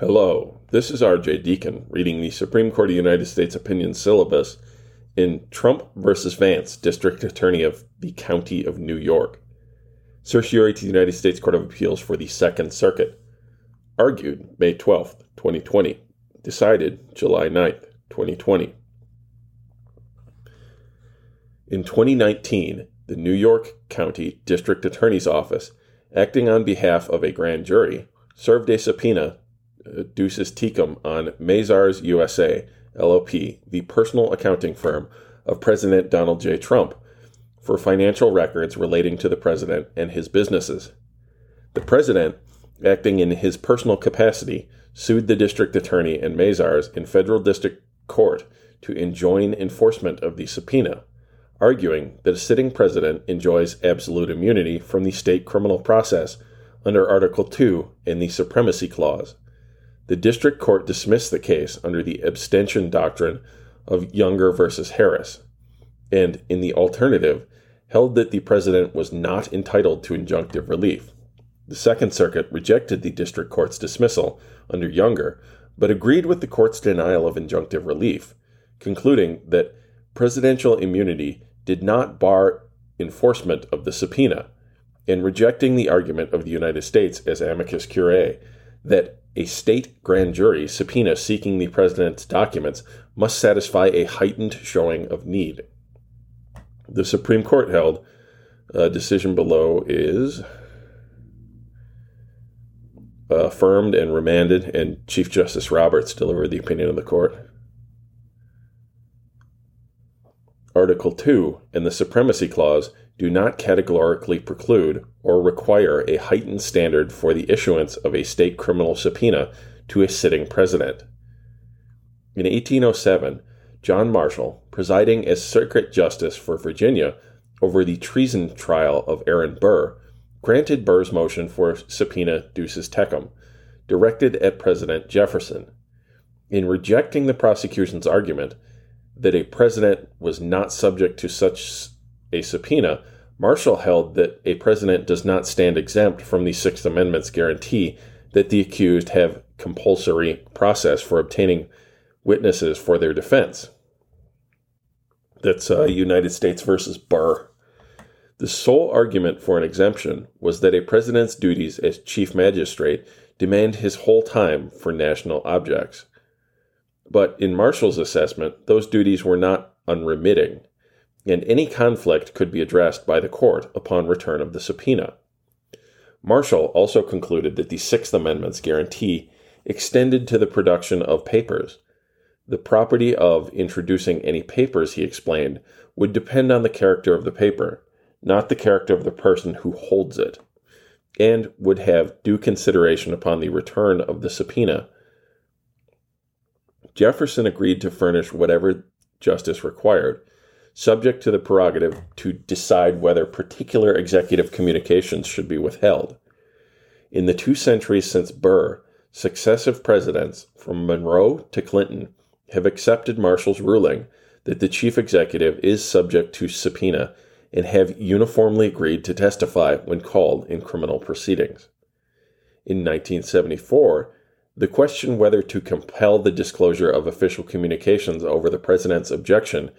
Hello, this is RJ Deacon reading the Supreme Court of the United States opinion syllabus in Trump versus Vance, District Attorney of the County of New York. Certiorari to the United States Court of Appeals for the Second Circuit. Argued May 12th, 2020. Decided July 9th, 2020. In 2019, the New York County District Attorney's Office, acting on behalf of a grand jury, served a subpoena Duces Tecum on Mazars USA, LLP, the personal accounting firm of President Donald J. Trump, for financial records relating to the president and his businesses. The president, acting in his personal capacity, sued the district attorney and Mazars in federal district court to enjoin enforcement of the subpoena, arguing that a sitting president enjoys absolute immunity from the state criminal process under Article 2 in the Supremacy Clause. The district court dismissed the case under the abstention doctrine of Younger versus Harris, and in the alternative, held that the president was not entitled to injunctive relief. The Second Circuit rejected the district court's dismissal under Younger, but agreed with the court's denial of injunctive relief, concluding that presidential immunity did not bar enforcement of the subpoena, and rejecting the argument of the United States as amicus curiae that a state grand jury subpoena seeking the president's documents must satisfy a heightened showing of need. The Supreme Court held a decision below is uh, affirmed and remanded, and Chief Justice Roberts delivered the opinion of the court. Article 2 and the Supremacy Clause do not categorically preclude or require a heightened standard for the issuance of a state criminal subpoena to a sitting president. In 1807, John Marshall, presiding as Circuit Justice for Virginia over the treason trial of Aaron Burr, granted Burr's motion for subpoena duces tecum, directed at President Jefferson. In rejecting the prosecution's argument that a president was not subject to such a subpoena, Marshall held that a president does not stand exempt from the Sixth Amendment's guarantee that the accused have compulsory process for obtaining witnesses for their defense. That's uh, United States versus Burr. The sole argument for an exemption was that a president's duties as chief magistrate demand his whole time for national objects. But in Marshall's assessment, those duties were not unremitting and any conflict could be addressed by the court upon return of the subpoena. Marshall also concluded that the Sixth Amendment's guarantee extended to the production of papers. The property of introducing any papers, he explained, would depend on the character of the paper, not the character of the person who holds it, and would have due consideration upon the return of the subpoena. Jefferson agreed to furnish whatever justice required, subject to the prerogative to decide whether particular executive communications should be withheld. In the two centuries since Burr, successive presidents, from Monroe to Clinton, have accepted Marshall's ruling that the chief executive is subject to subpoena and have uniformly agreed to testify when called in criminal proceedings. In 1974, the question whether to compel the disclosure of official communications over the president's objection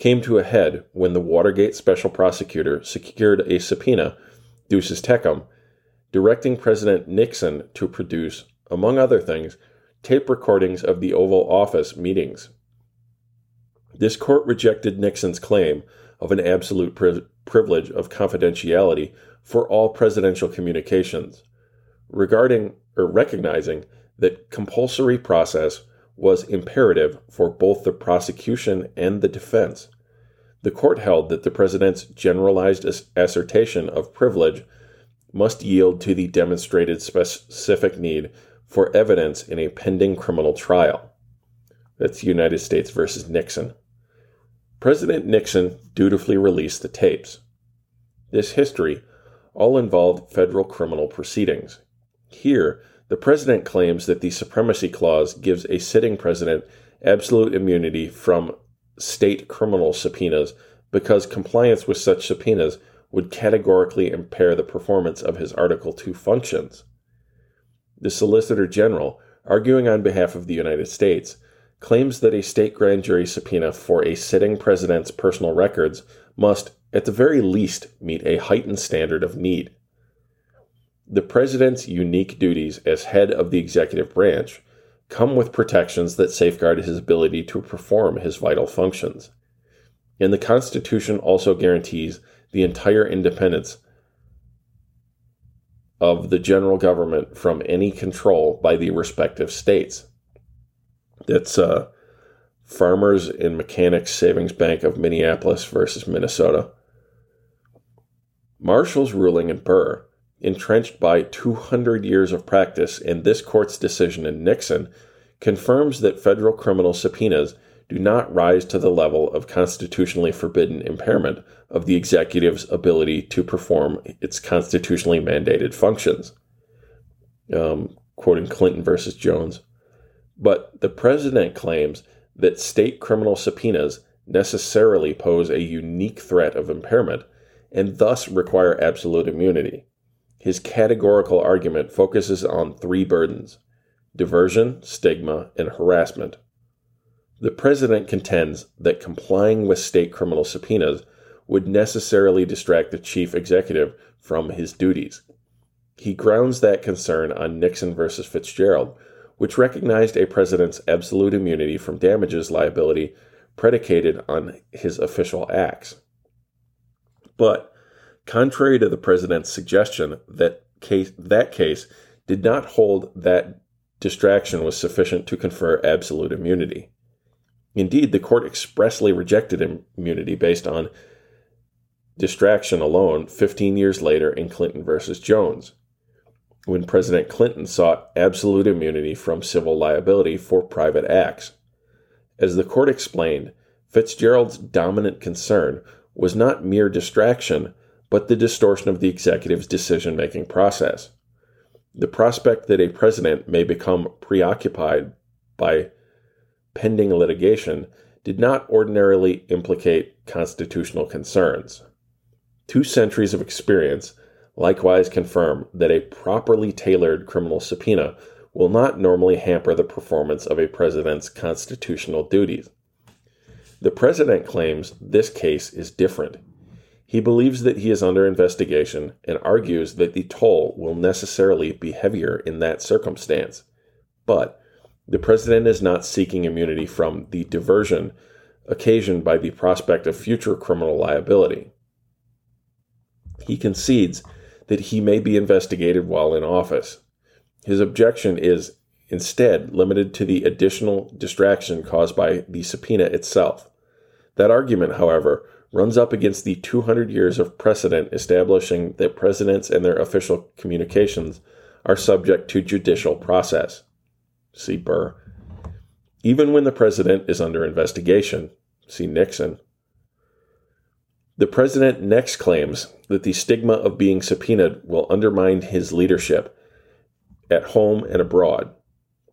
came to a head when the Watergate special prosecutor secured a subpoena, duces tecum, directing President Nixon to produce, among other things, tape recordings of the Oval Office meetings. This court rejected Nixon's claim of an absolute pri- privilege of confidentiality for all presidential communications, regarding or recognizing that compulsory process was imperative for both the prosecution and the defense. The court held that the president's generalized assertion of privilege must yield to the demonstrated specific need for evidence in a pending criminal trial. That's United States versus Nixon. President Nixon dutifully released the tapes. This history all involved federal criminal proceedings. Here, the president claims that the Supremacy Clause gives a sitting president absolute immunity from state criminal subpoenas because compliance with such subpoenas would categorically impair the performance of his Article 2 functions. The Solicitor General arguing on behalf of the United States, claims that a state grand jury subpoena for a sitting president's personal records must, at the very least, meet a heightened standard of need. The president's unique duties as head of the executive branch come with protections that safeguard his ability to perform his vital functions. And the Constitution also guarantees the entire independence of the general government from any control by the respective states. That's uh, Farmers and Mechanics Savings Bank of Minneapolis versus Minnesota. Marshall's ruling in Burr, entrenched by 200 years of practice, and this court's decision in Nixon confirms that federal criminal subpoenas do not rise to the level of constitutionally forbidden impairment of the executive's ability to perform its constitutionally mandated functions. Um, quoting Clinton versus Jones. But the president claims that state criminal subpoenas necessarily pose a unique threat of impairment and thus require absolute immunity. His categorical argument focuses on three burdens diversion, stigma, and harassment. The president contends that complying with state criminal subpoenas would necessarily distract the chief executive from his duties. He grounds that concern on Nixon versus Fitzgerald, which recognized a president's absolute immunity from damages liability predicated on his official acts. But, contrary to the president's suggestion that case, that case did not hold that distraction was sufficient to confer absolute immunity. Indeed, the court expressly rejected immunity based on distraction alone 15 years later in Clinton versus Jones, when President Clinton sought absolute immunity from civil liability for private acts. As the court explained, Fitzgerald's dominant concern was not mere distraction, but the distortion of the executive's decision making process. The prospect that a president may become preoccupied by pending litigation did not ordinarily implicate constitutional concerns. Two centuries of experience likewise confirm that a properly tailored criminal subpoena will not normally hamper the performance of a president's constitutional duties. The president claims this case is different. He believes that he is under investigation and argues that the toll will necessarily be heavier in that circumstance. But the president is not seeking immunity from the diversion occasioned by the prospect of future criminal liability. He concedes that he may be investigated while in office. His objection is instead limited to the additional distraction caused by the subpoena itself. That argument, however, runs up against the 200 years of precedent establishing that presidents and their official communications are subject to judicial process see Burr. Even when the president is under investigation, see Nixon. The president next claims that the stigma of being subpoenaed will undermine his leadership at home and abroad.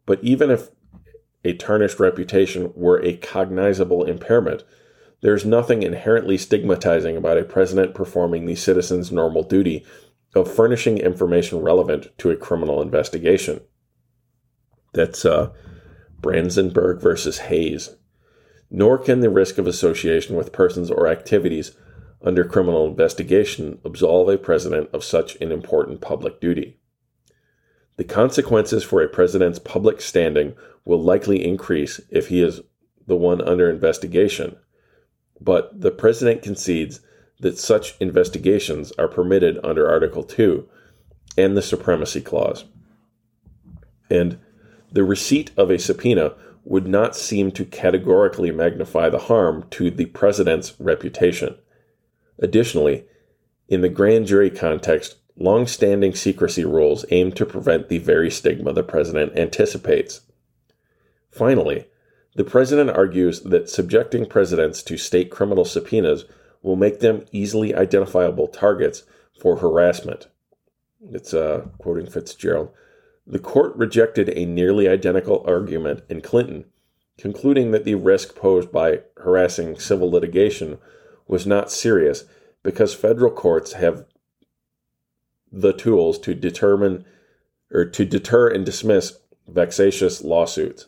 But even if a tarnished reputation were a cognizable impairment, there's nothing inherently stigmatizing about a president performing the citizen's normal duty of furnishing information relevant to a criminal investigation. That's uh, Branzburg versus Hayes. Nor can the risk of association with persons or activities under criminal investigation absolve a president of such an important public duty. The consequences for a president's public standing will likely increase if he is the one under investigation, but the president concedes that such investigations are permitted under Article 2 and the Supremacy Clause. And the receipt of a subpoena would not seem to categorically magnify the harm to the president's reputation. Additionally, in the grand jury context, long standing secrecy rules aim to prevent the very stigma the president anticipates. Finally, the president argues that subjecting presidents to state criminal subpoenas will make them easily identifiable targets for harassment. It's uh, quoting Fitzgerald. The court rejected a nearly identical argument in Clinton, concluding that the risk posed by harassing civil litigation was not serious because federal courts have the tools to determine or to deter and dismiss vexatious lawsuits.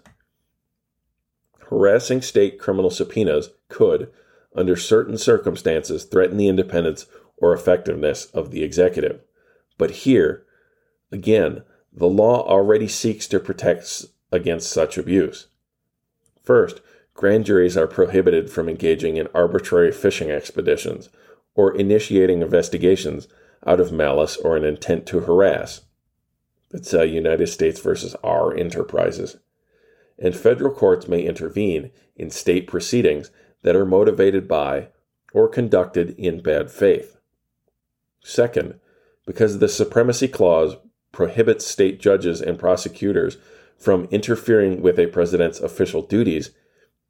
Harassing state criminal subpoenas could, under certain circumstances, threaten the independence or effectiveness of the executive. But here, again, the law already seeks to protect against such abuse. First, grand juries are prohibited from engaging in arbitrary fishing expeditions or initiating investigations out of malice or an intent to harass. That's uh, United States versus R Enterprises. And federal courts may intervene in state proceedings that are motivated by or conducted in bad faith. Second, because the Supremacy Clause prohibits state judges and prosecutors from interfering with a president's official duties,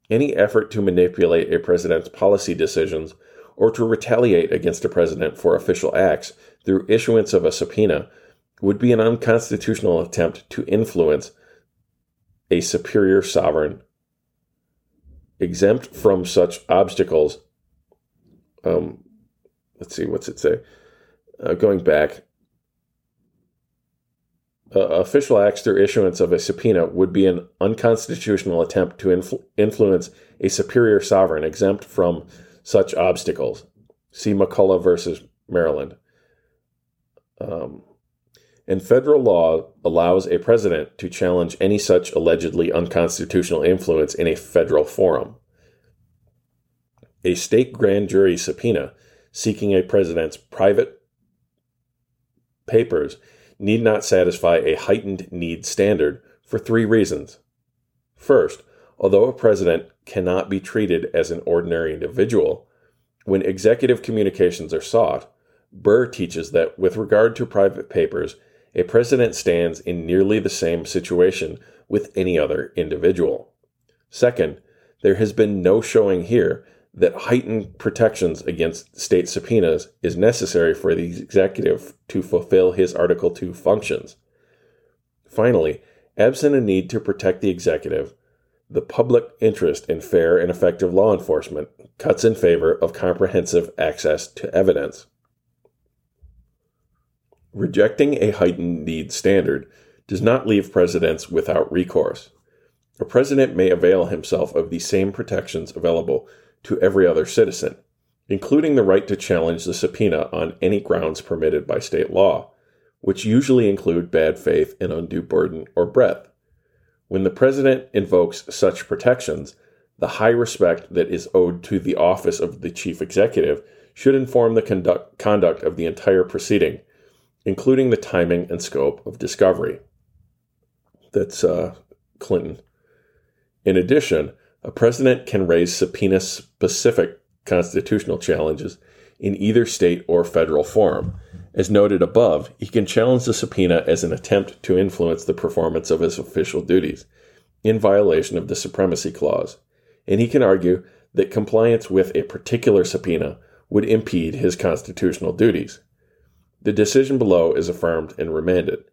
any effort to manipulate a president's policy decisions or to retaliate against a president for official acts through issuance of a subpoena would be an unconstitutional attempt to influence a superior sovereign. Exempt from such obstacles, um, let's see, what's it say? Uh, going back, uh, official acts through issuance of a subpoena would be an unconstitutional attempt to influ- influence a superior sovereign exempt from such obstacles. See McCulloch versus Maryland. Um, and federal law allows a president to challenge any such allegedly unconstitutional influence in a federal forum. A state grand jury subpoena seeking a president's private papers need not satisfy a heightened need standard for three reasons. First, although a president cannot be treated as an ordinary individual, when executive communications are sought, Burr teaches that with regard to private papers, a president stands in nearly the same situation with any other individual. Second, there has been no showing here that heightened protections against state subpoenas is necessary for the executive to fulfill his Article 2 functions. Finally, absent a need to protect the executive, the public interest in fair and effective law enforcement cuts in favor of comprehensive access to evidence. Rejecting a heightened need standard does not leave presidents without recourse. A president may avail himself of the same protections available to every other citizen, including the right to challenge the subpoena on any grounds permitted by state law, which usually include bad faith and undue burden or breadth. When the president invokes such protections, the high respect that is owed to the office of the chief executive should inform the conduct, conduct of the entire proceeding including the timing and scope of discovery. That's uh, Clinton. In addition, a president can raise subpoena specific constitutional challenges in either state or federal forum. As noted above, he can challenge the subpoena as an attempt to influence the performance of his official duties in violation of the Supremacy Clause, and he can argue that compliance with a particular subpoena would impede his constitutional duties. The decision below is affirmed and remanded.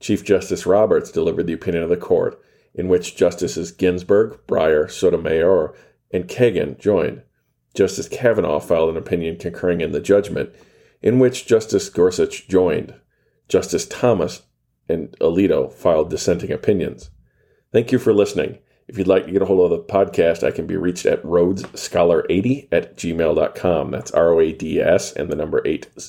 Chief Justice Roberts delivered the opinion of the court, in which Justices Ginsburg, Breyer, Sotomayor, and Kagan joined. Justice Kavanaugh filed an opinion concurring in the judgment, in which Justice Gorsuch joined. Justice Thomas and Alito filed dissenting opinions. Thank you for listening. If you'd like to get a hold of the podcast, I can be reached at rhodesscholar80 at gmail.com. That's R O A D S and the number 80.